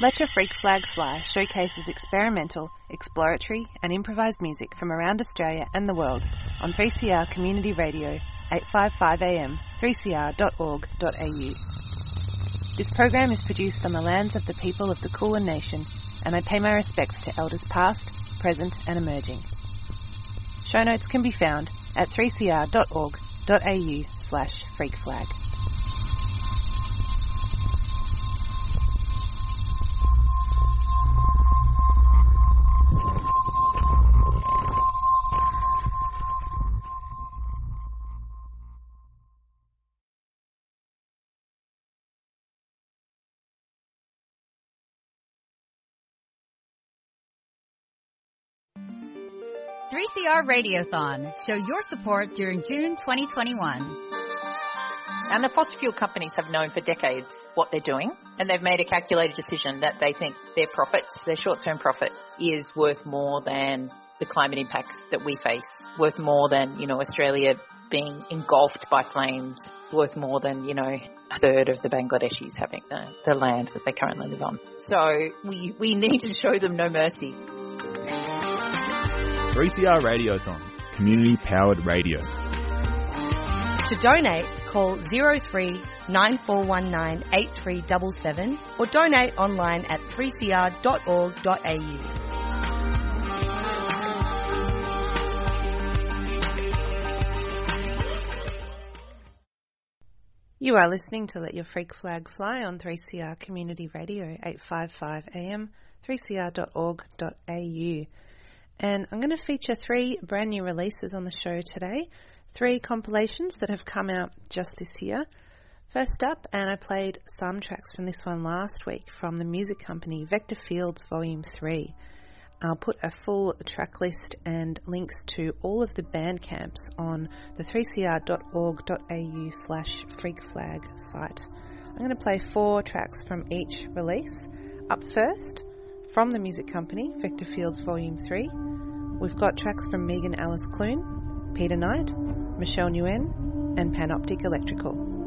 Let Your Freak Flag Fly showcases experimental, exploratory, and improvised music from around Australia and the world on 3CR Community Radio, 855 AM, 3cr.org.au. This program is produced on the lands of the people of the Kulin Nation, and I pay my respects to elders past, present, and emerging. Show notes can be found at 3cr.org.au slash freakflag. CR Radiothon. Show your support during June 2021. And the fossil fuel companies have known for decades what they're doing, and they've made a calculated decision that they think their profits, their short-term profit, is worth more than the climate impacts that we face, worth more than, you know, Australia being engulfed by flames, worth more than, you know, a third of the Bangladeshis having the, the land that they currently live on. So we, we need to show them no mercy. 3CR Radiothon, community powered radio. To donate, call 03 9419 8377 or donate online at 3cr.org.au. You are listening to Let Your Freak Flag Fly on 3CR Community Radio, 855 AM, 3cr.org.au. And I'm going to feature three brand new releases on the show today. Three compilations that have come out just this year. First up, and I played some tracks from this one last week from the music company Vector Fields Volume 3. I'll put a full track list and links to all of the band camps on the 3cr.org.au slash freakflag site. I'm going to play four tracks from each release. Up first, from the music company, Vector Fields Volume 3, we've got tracks from Megan Alice Clune, Peter Knight, Michelle Nguyen, and Panoptic Electrical.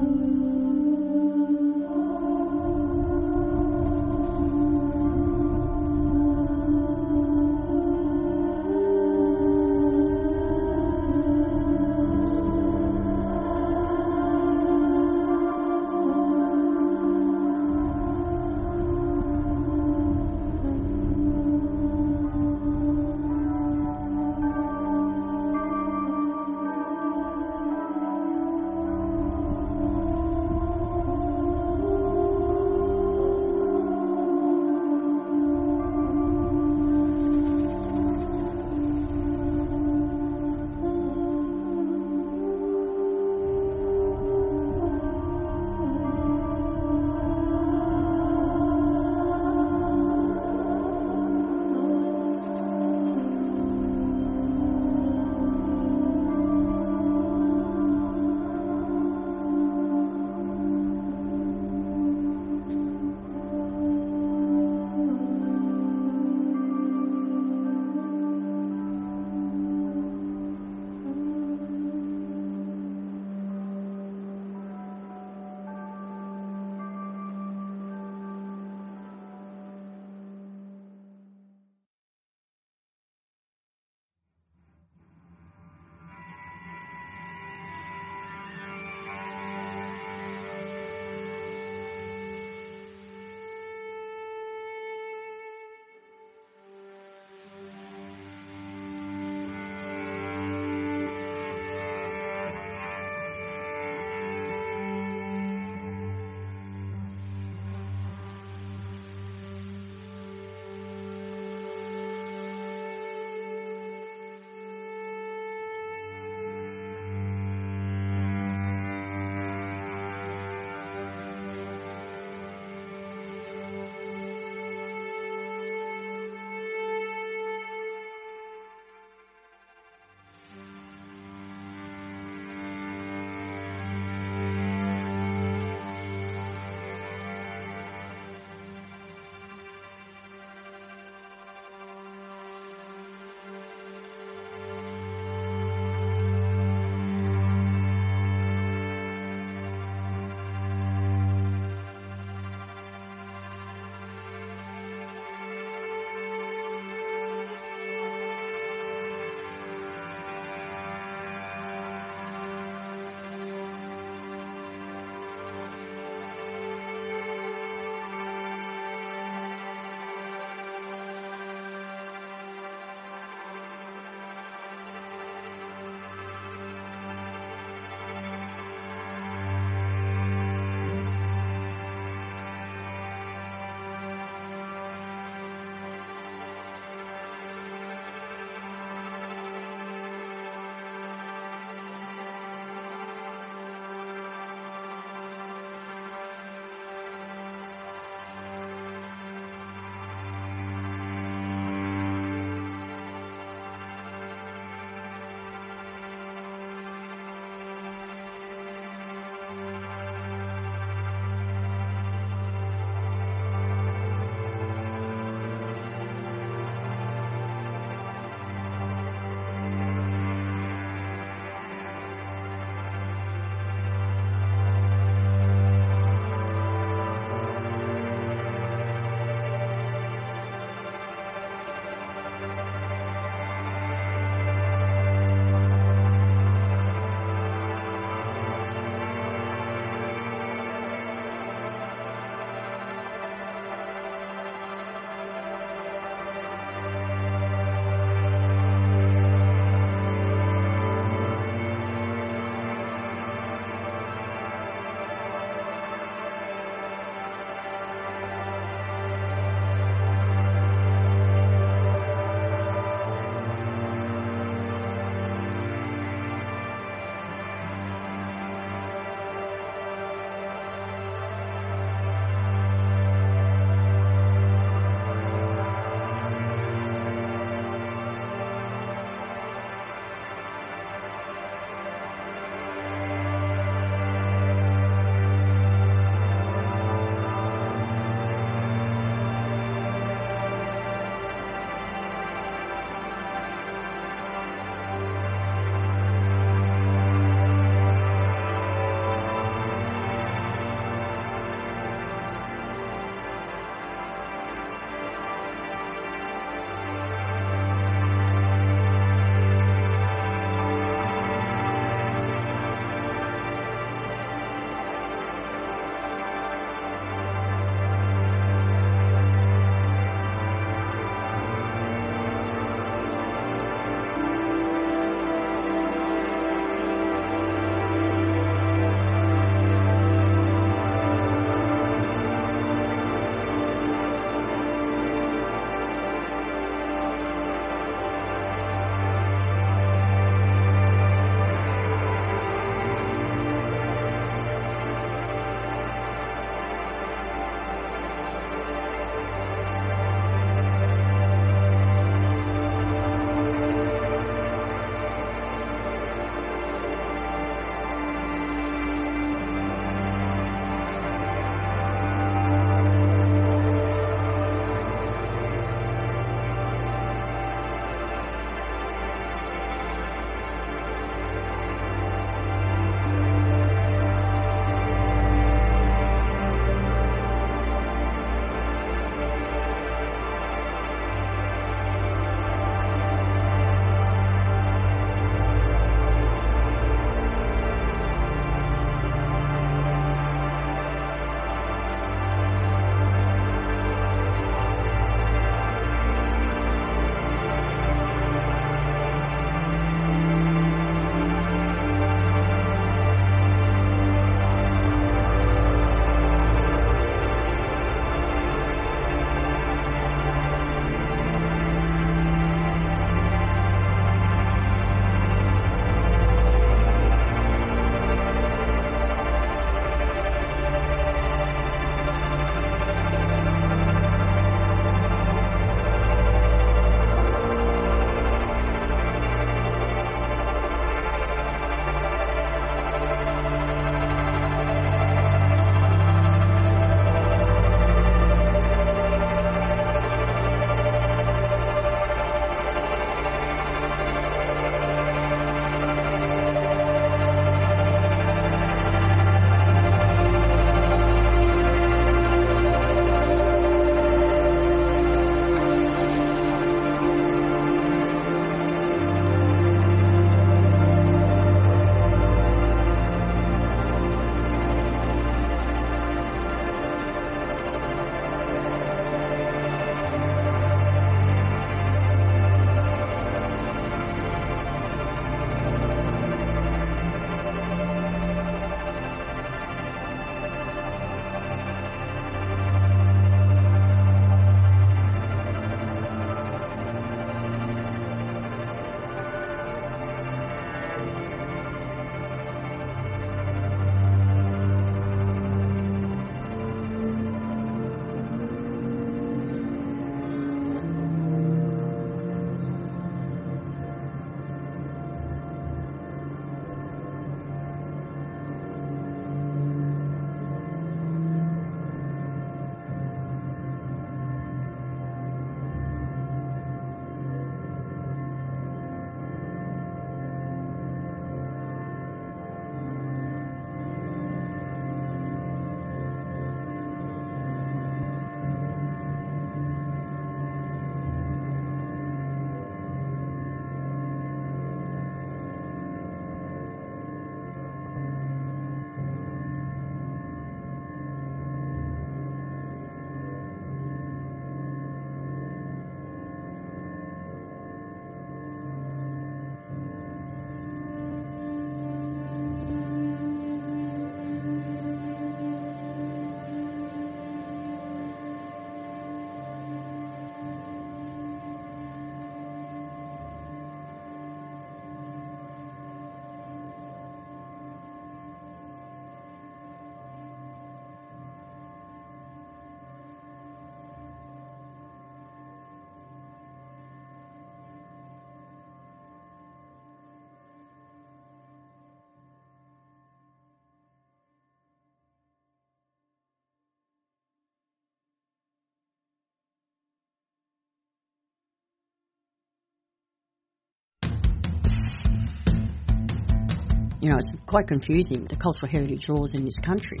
You know, it's quite confusing, the cultural heritage laws in this country.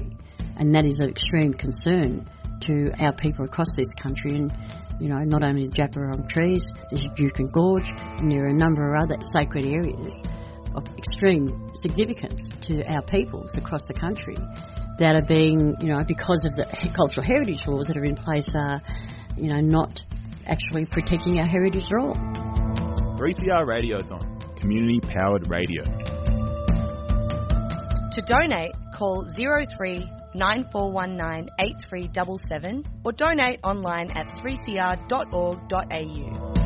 And that is an extreme concern to our people across this country. And, you know, not only the Djabwurrung trees, there's Buchan Gorge, and there are a number of other sacred areas of extreme significance to our peoples across the country that are being, you know, because of the cultural heritage laws that are in place, are, you know, not actually protecting our heritage at all. 3CR Radiothon, community powered radio. To donate, call 03 9419 8377 or donate online at 3cr.org.au.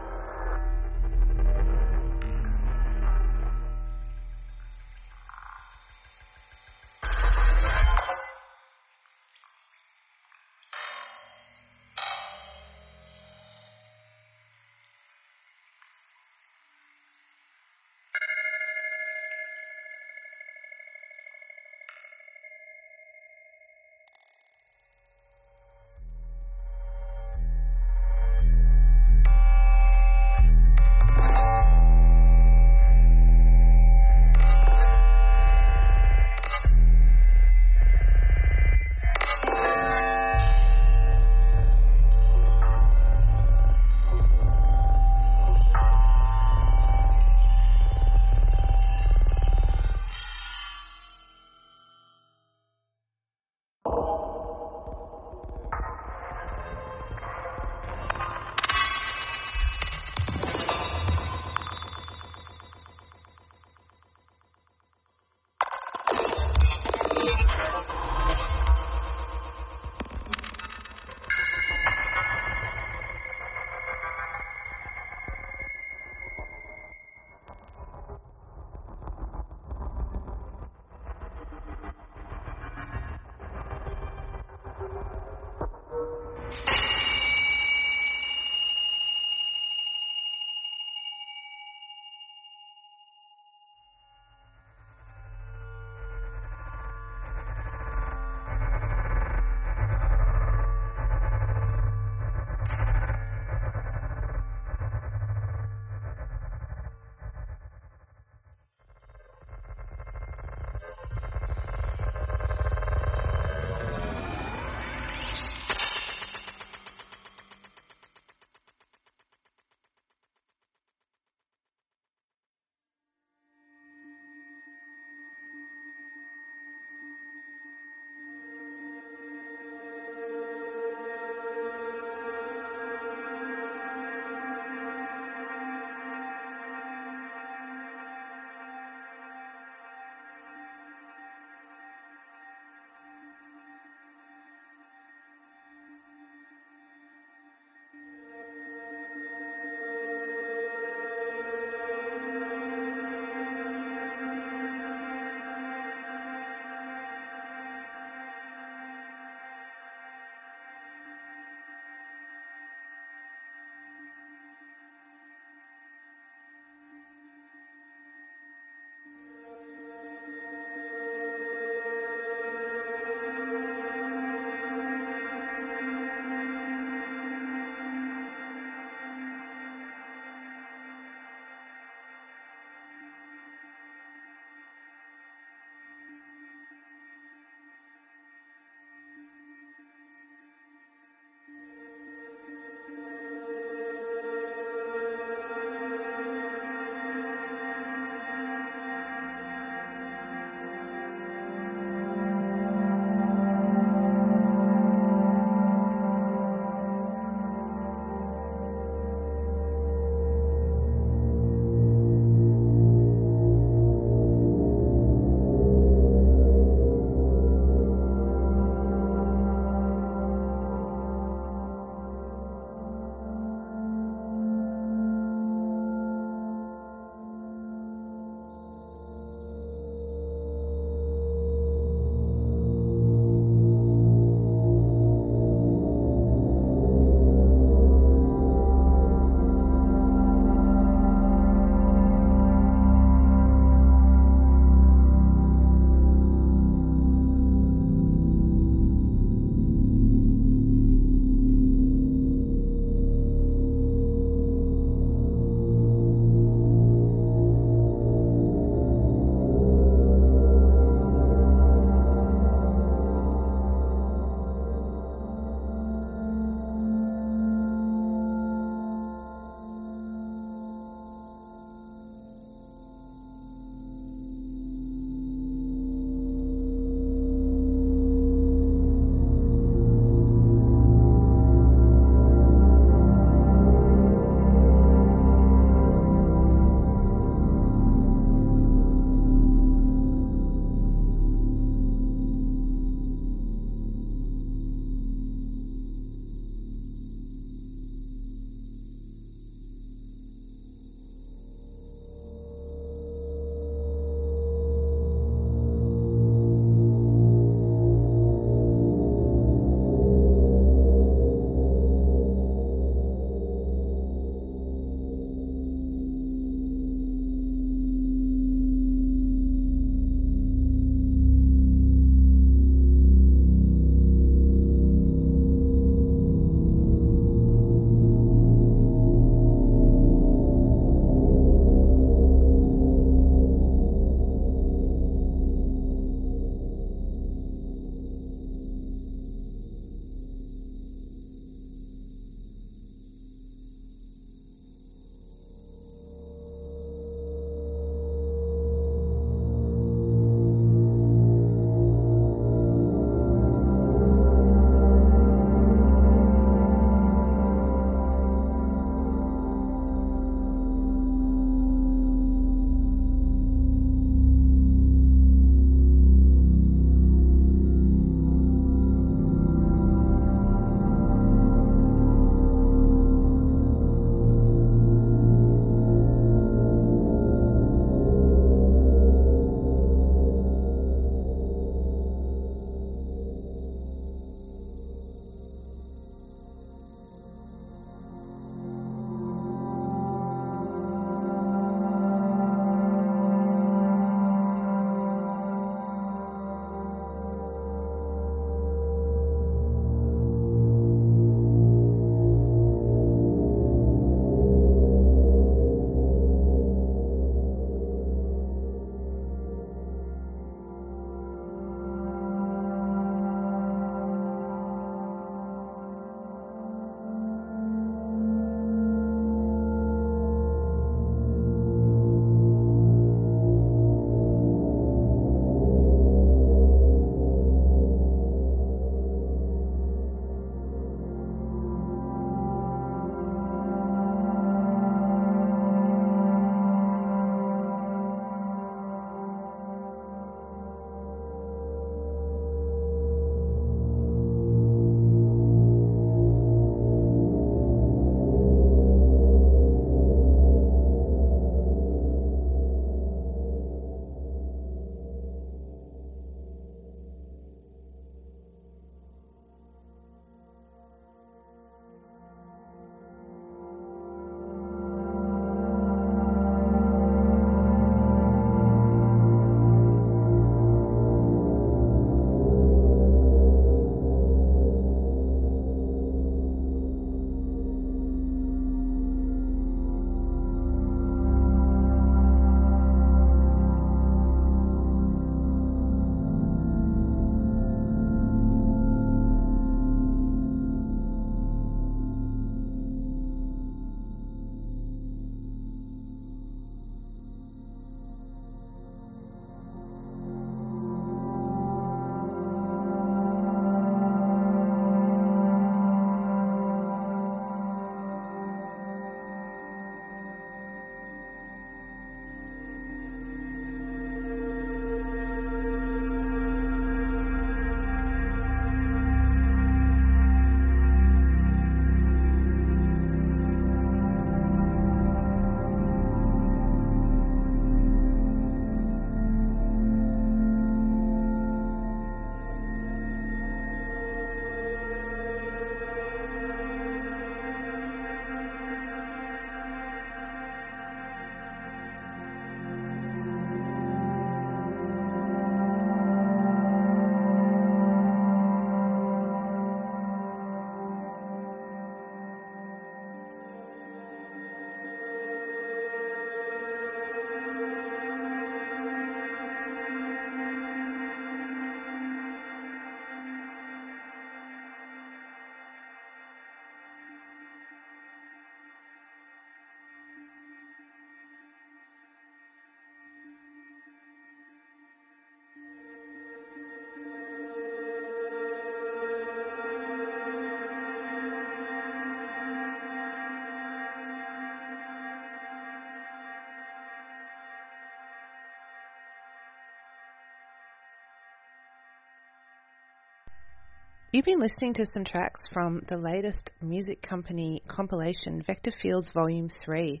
You've been listening to some tracks from the latest music company compilation, Vector Fields Volume 3.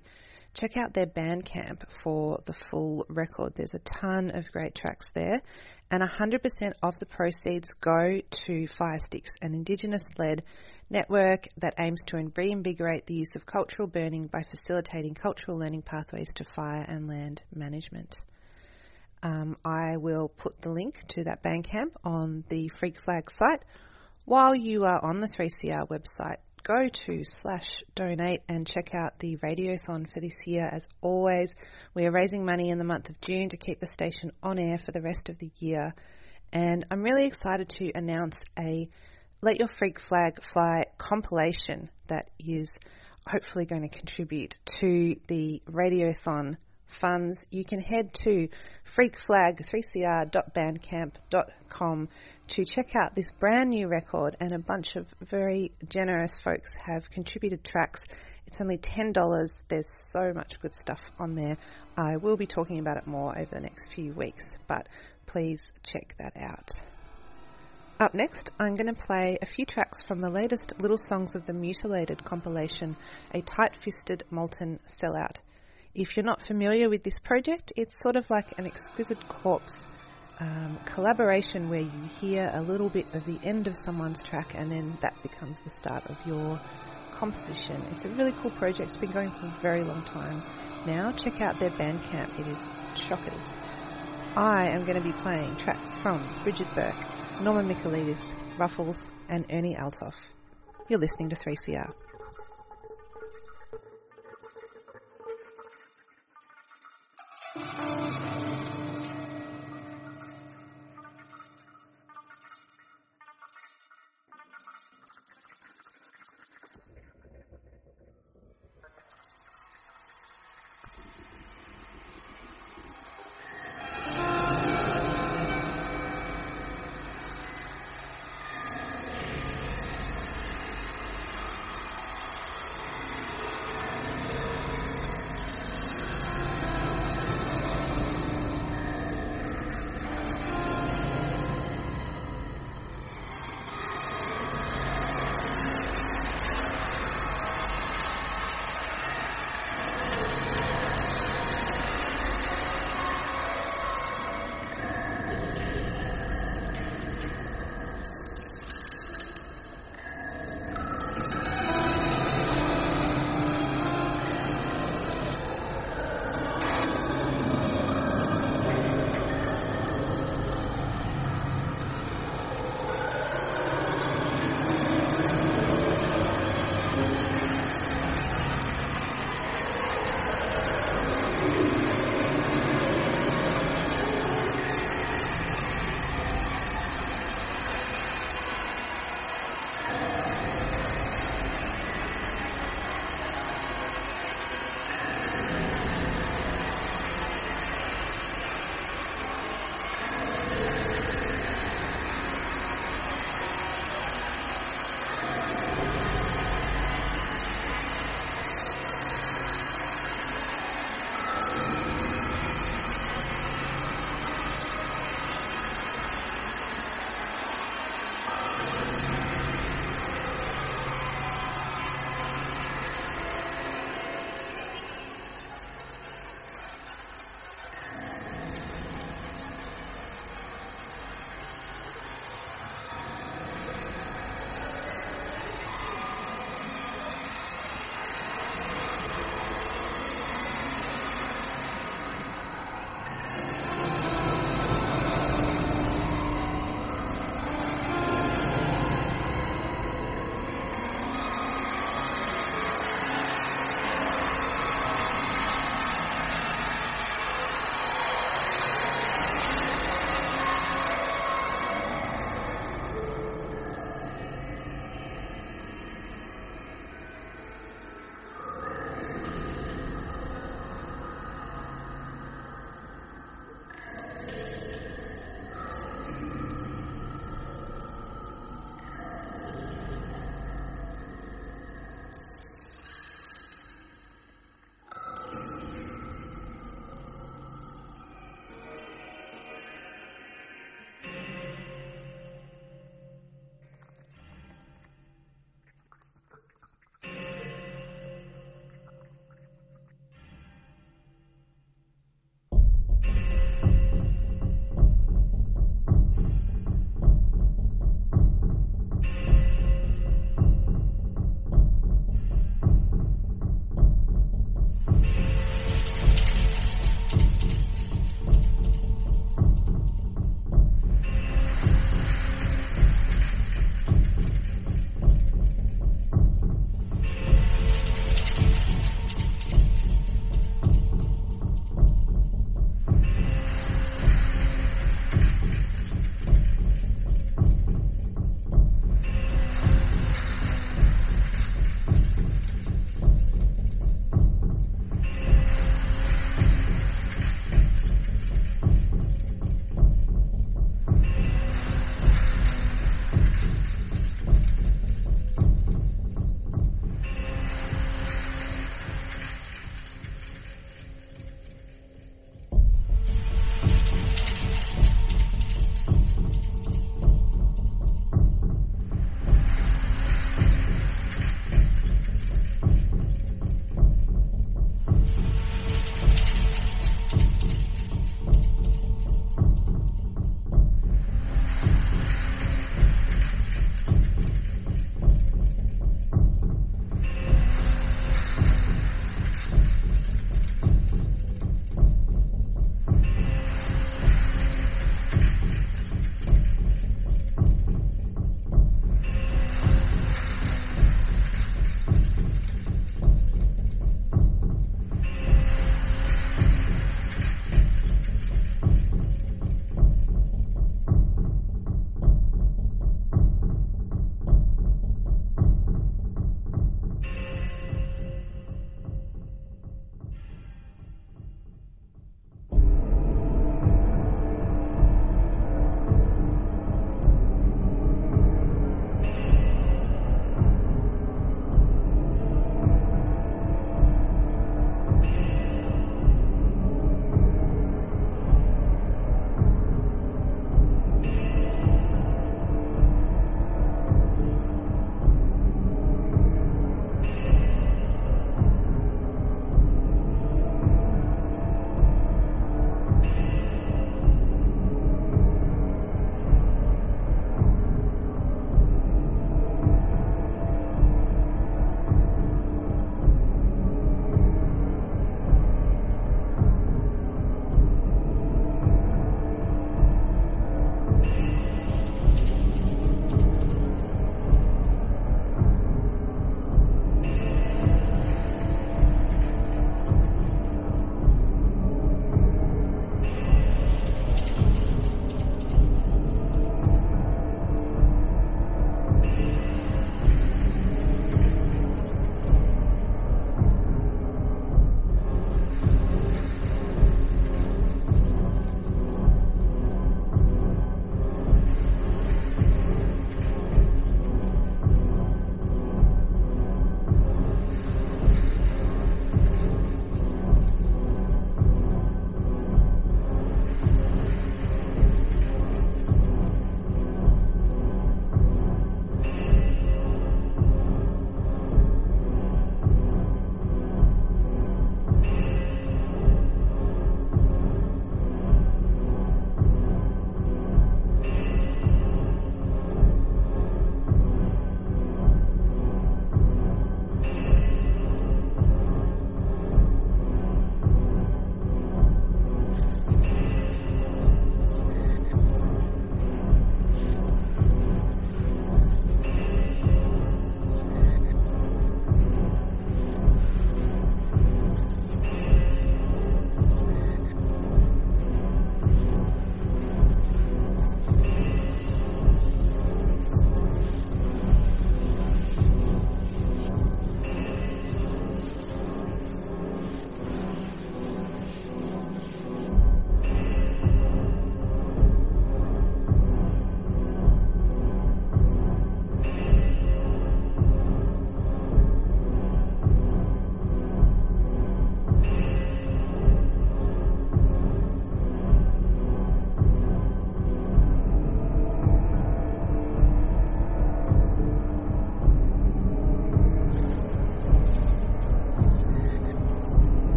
Check out their Bandcamp for the full record. There's a ton of great tracks there, and 100% of the proceeds go to Firesticks, an Indigenous led network that aims to reinvigorate the use of cultural burning by facilitating cultural learning pathways to fire and land management. Um, I will put the link to that Bandcamp on the Freak Flag site while you are on the 3CR website, go to slash donate and check out the radiothon for this year. As always, we are raising money in the month of June to keep the station on air for the rest of the year. And I'm really excited to announce a Let Your Freak Flag Fly compilation that is hopefully going to contribute to the radiothon funds. You can head to freakflag3cr.bandcamp.com to check out this brand new record, and a bunch of very generous folks have contributed tracks. It's only $10. There's so much good stuff on there. I will be talking about it more over the next few weeks, but please check that out. Up next, I'm going to play a few tracks from the latest Little Songs of the Mutilated compilation, A Tight Fisted Molten Sellout. If you're not familiar with this project, it's sort of like an exquisite corpse um, collaboration where you hear a little bit of the end of someone's track and then that becomes the start of your composition. It's a really cool project. It's been going for a very long time now. Check out their Bandcamp. It is shockers. I am going to be playing tracks from Bridget Burke, Norman Michaelides, Ruffles, and Ernie Althoff. You're listening to 3CR.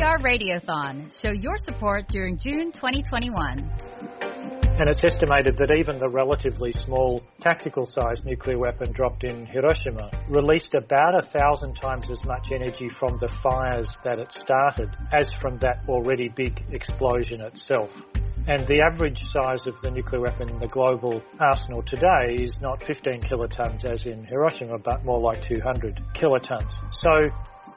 3CR Radiothon. Show your support during June 2021. And it's estimated that even the relatively small tactical sized nuclear weapon dropped in Hiroshima released about a thousand times as much energy from the fires that it started as from that already big explosion itself. And the average size of the nuclear weapon in the global arsenal today is not 15 kilotons as in Hiroshima, but more like 200 kilotons. So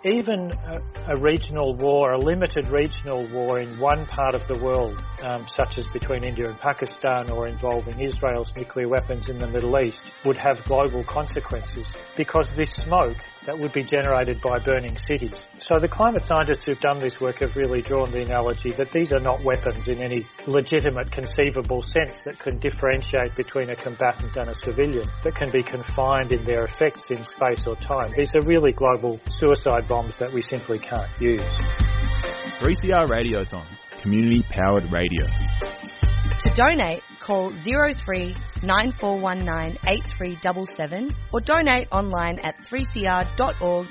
even a, a, regional war, a limited regional war in one part of the world, um, such as between India and Pakistan or involving Israel's nuclear weapons in the Middle East, would have global consequences because this smoke that would be generated by burning cities. So the climate scientists who've done this work have really drawn the analogy that these are not weapons in any legitimate conceivable sense that can differentiate between a combatant and a civilian, that can be confined in their effects in space or time. These are really global suicide bombs that we simply can't use. 3CR Radiothon, community powered radio. To donate, call 03 9419 8377 or donate online at 3cr.org.au.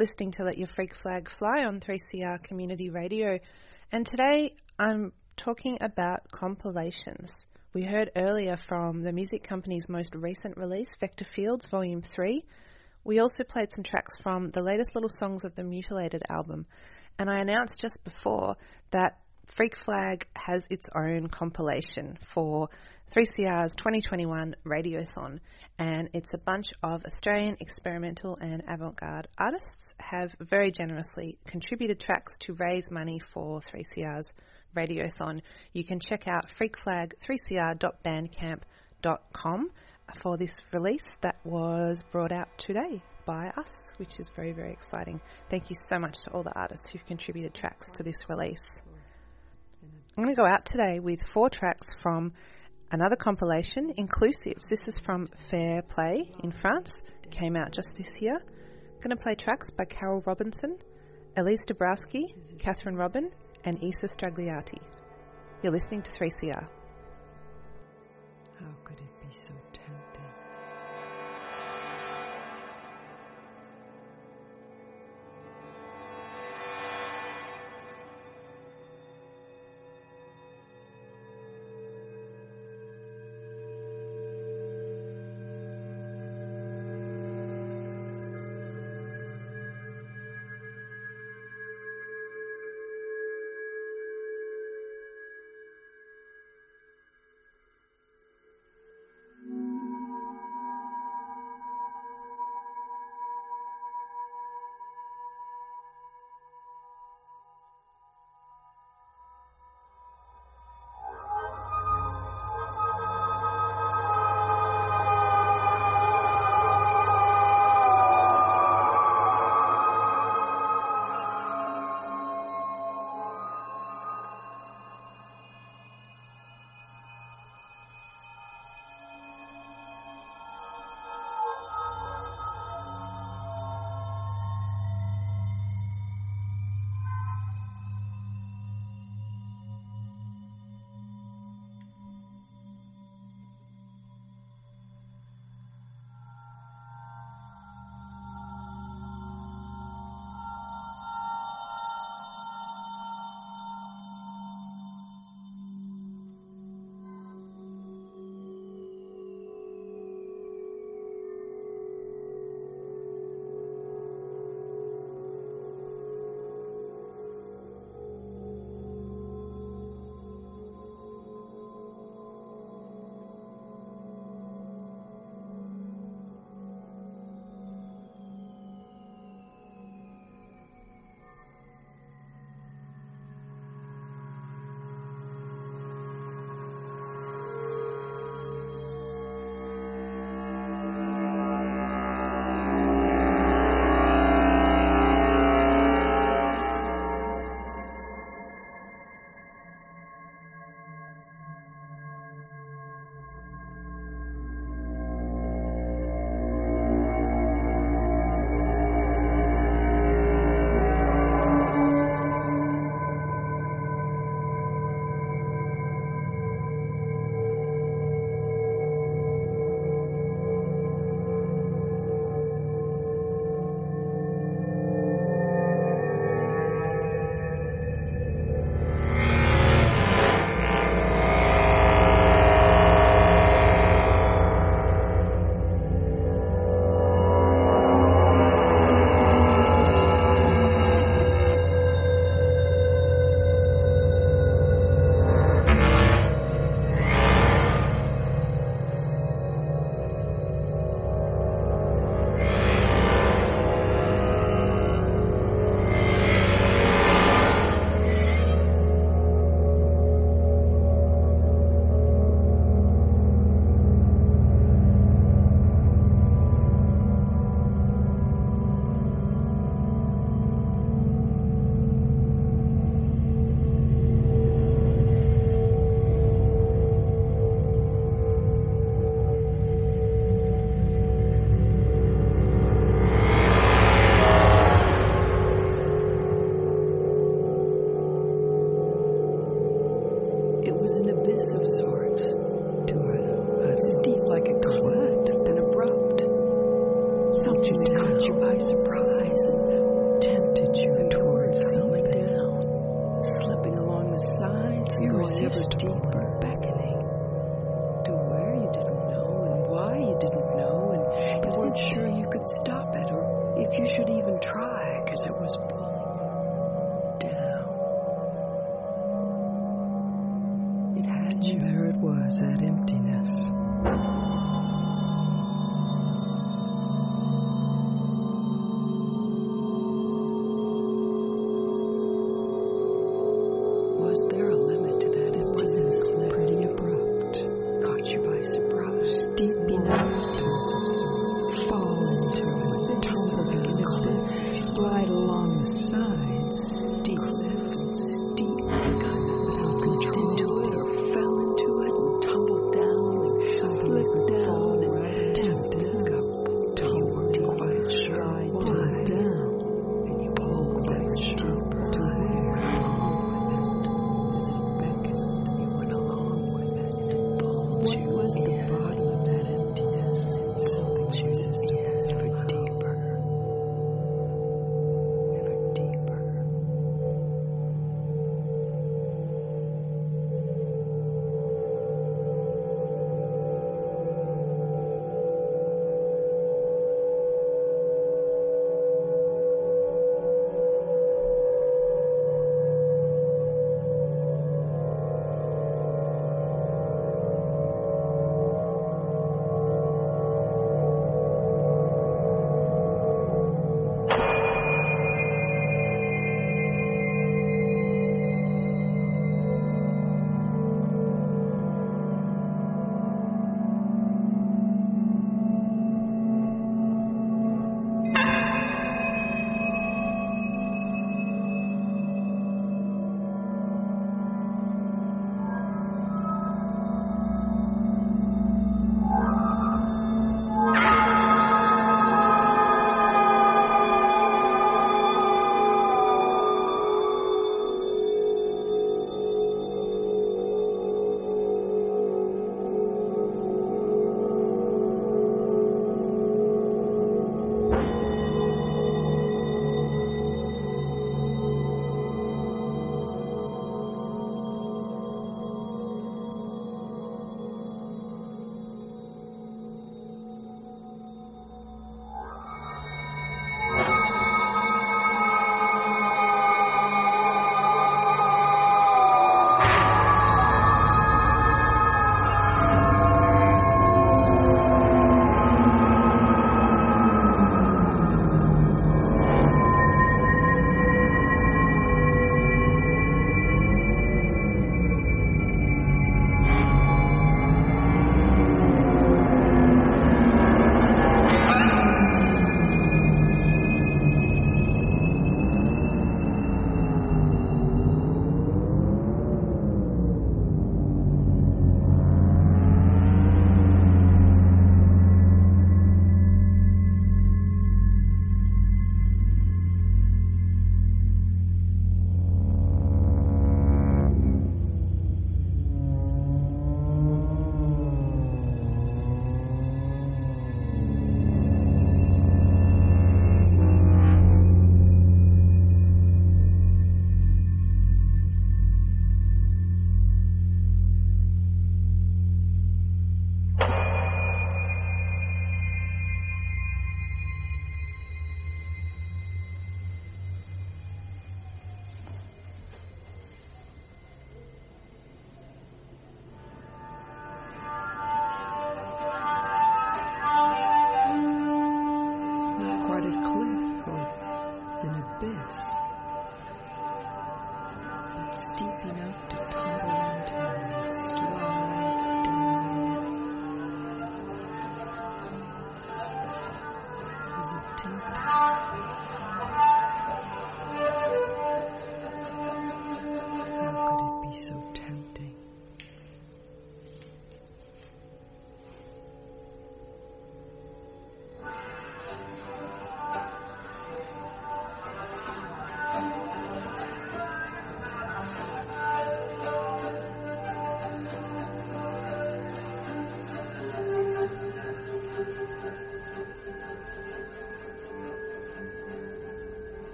listening to Let Your Freak Flag Fly on 3CR Community Radio, and today I'm talking about compilations. We heard earlier from the music company's most recent release, Vector Fields Volume 3. We also played some tracks from the latest Little Songs of the Mutilated album, and I announced just before that Freak Flag has its own compilation for 3CR's 2021 Radiothon, and it's a bunch of Australian experimental and avant-garde artists have very generously contributed tracks to raise money for 3CR's Radiothon. You can check out freakflag3cr.bandcamp.com for this release that was brought out today by us, which is very, very exciting. Thank you so much to all the artists who've contributed tracks to this release. I'm going to go out today with four tracks from another compilation, Inclusives. This is from Fair Play in France. Came out just this year. I'm going to play tracks by Carol Robinson, Elise Dabrowski, Catherine Robin, and Isa Stragliati. You're listening to 3CR. How could it be so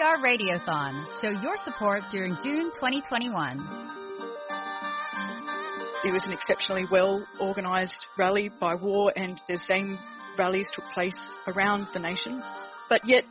Three Radiothon. Show your support during June 2021. It was an exceptionally well organised rally by WAR and the same rallies took place around the nation. But yet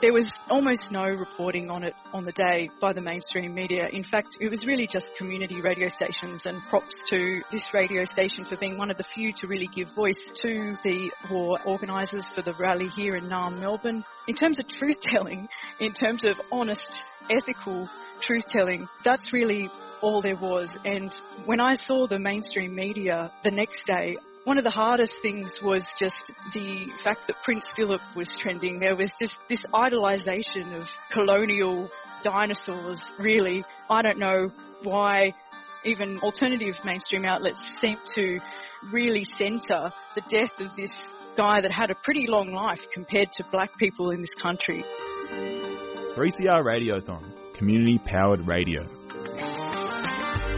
there was almost no reporting on it on the day by the mainstream media. In fact, it was really just community radio stations and props to this radio station for being one of the few to really give voice to the WAR organisers for the rally here in Naarm, Melbourne. In terms of truth telling, in terms of honest, ethical truth telling, that's really all there was. And when I saw the mainstream media the next day, one of the hardest things was just the fact that Prince Philip was trending. There was just this idolization of colonial dinosaurs, really. I don't know why even alternative mainstream outlets seem to really centre the death of this guy that had a pretty long life compared to black people in this country. 3CR Radiothon, community powered radio.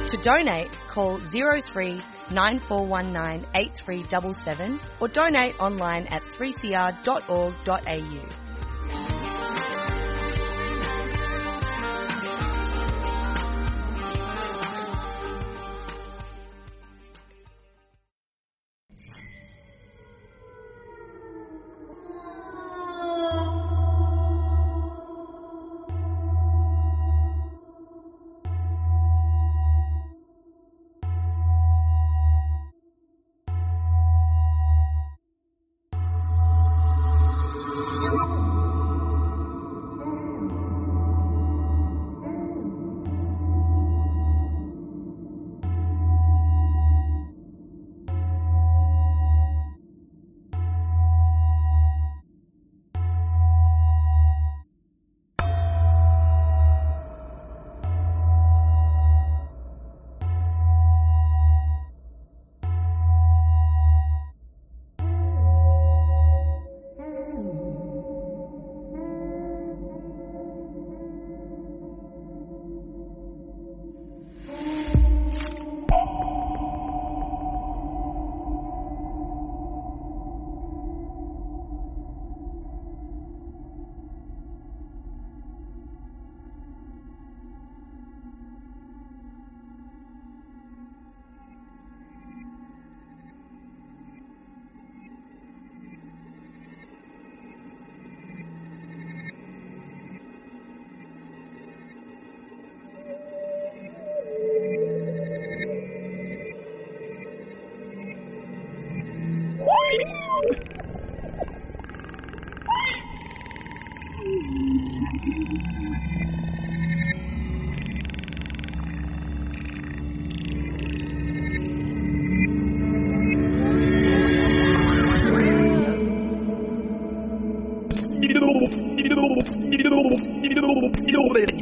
To donate, call 03 9419 8377 or donate online at 3cr.org.au.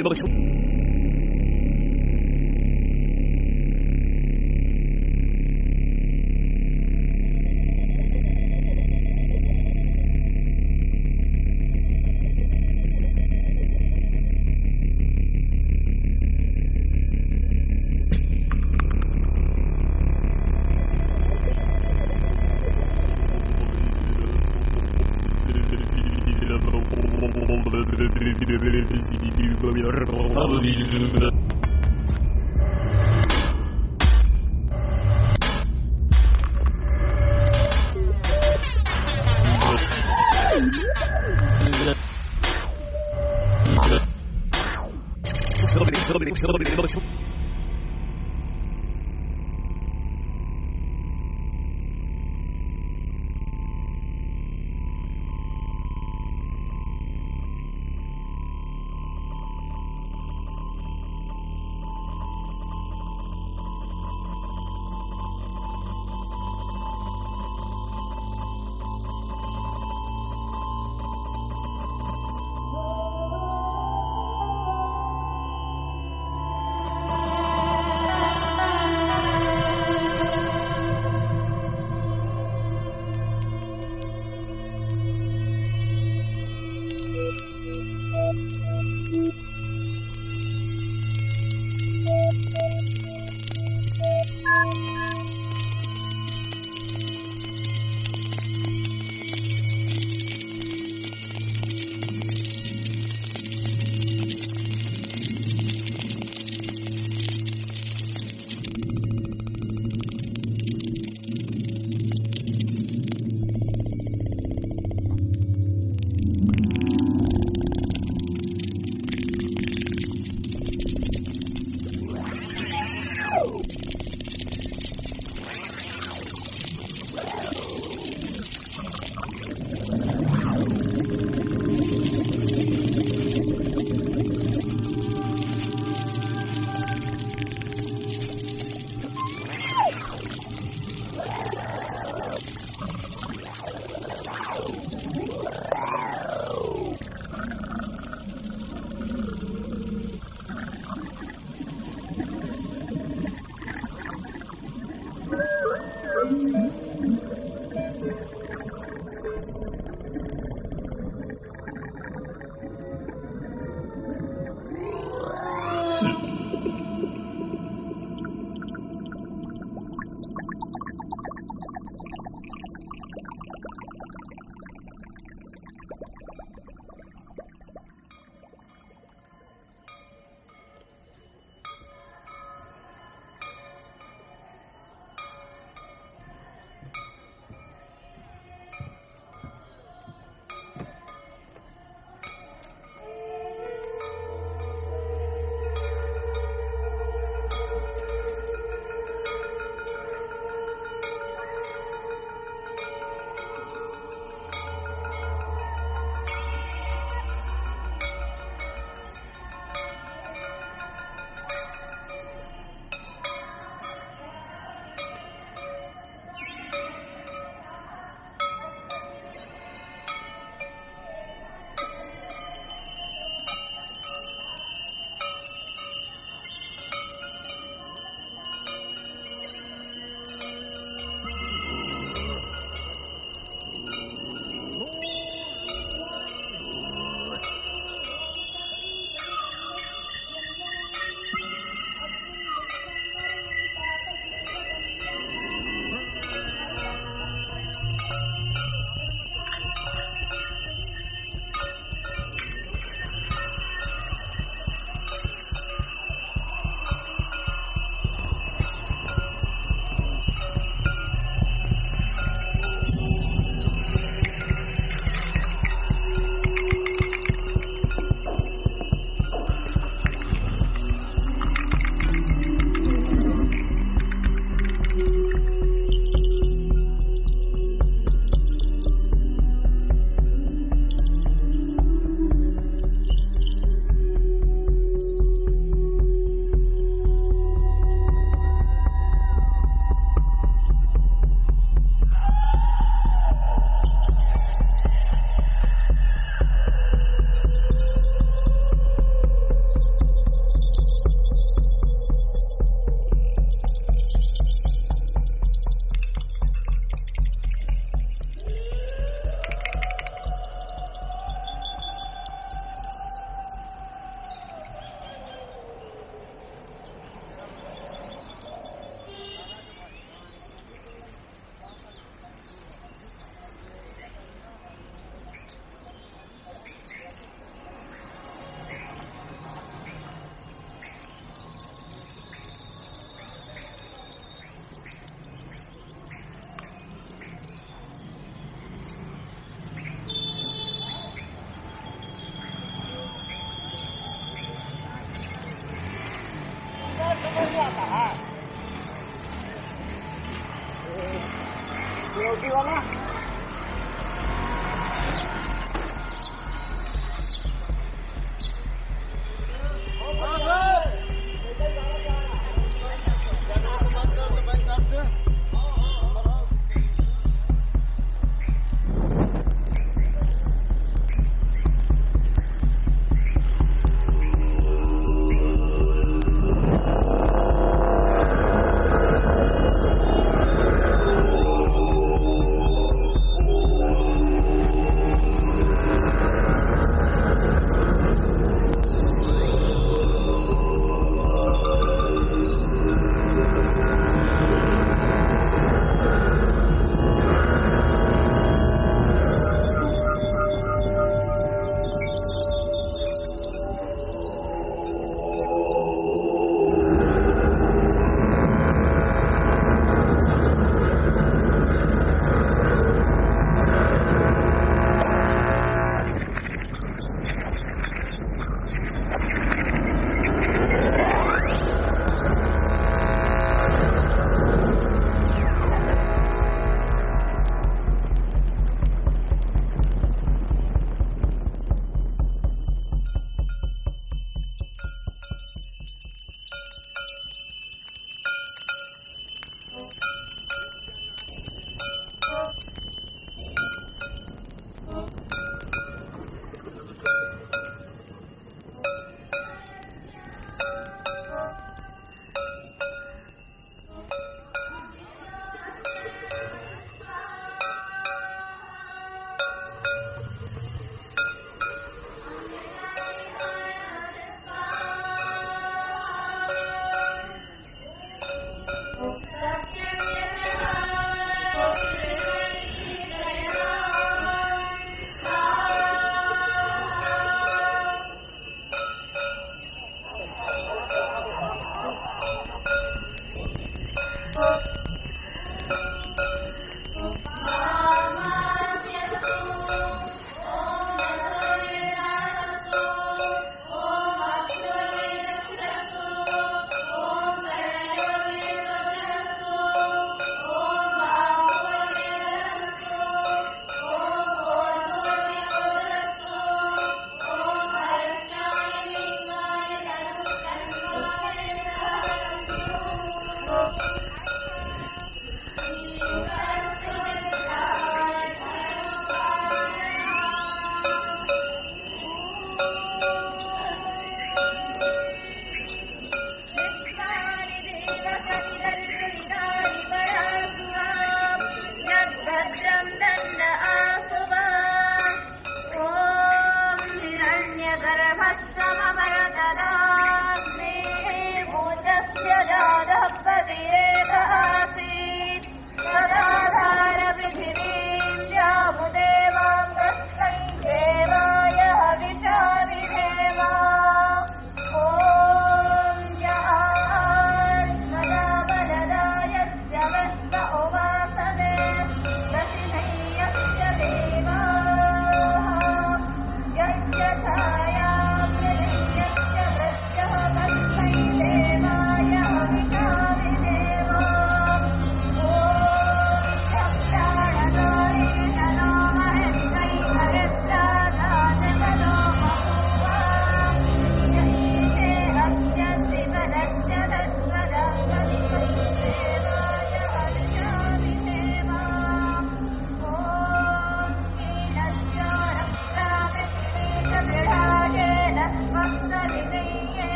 よろしく。Globo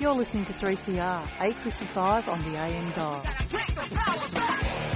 You're listening to 3CR, 855 on the AM dial.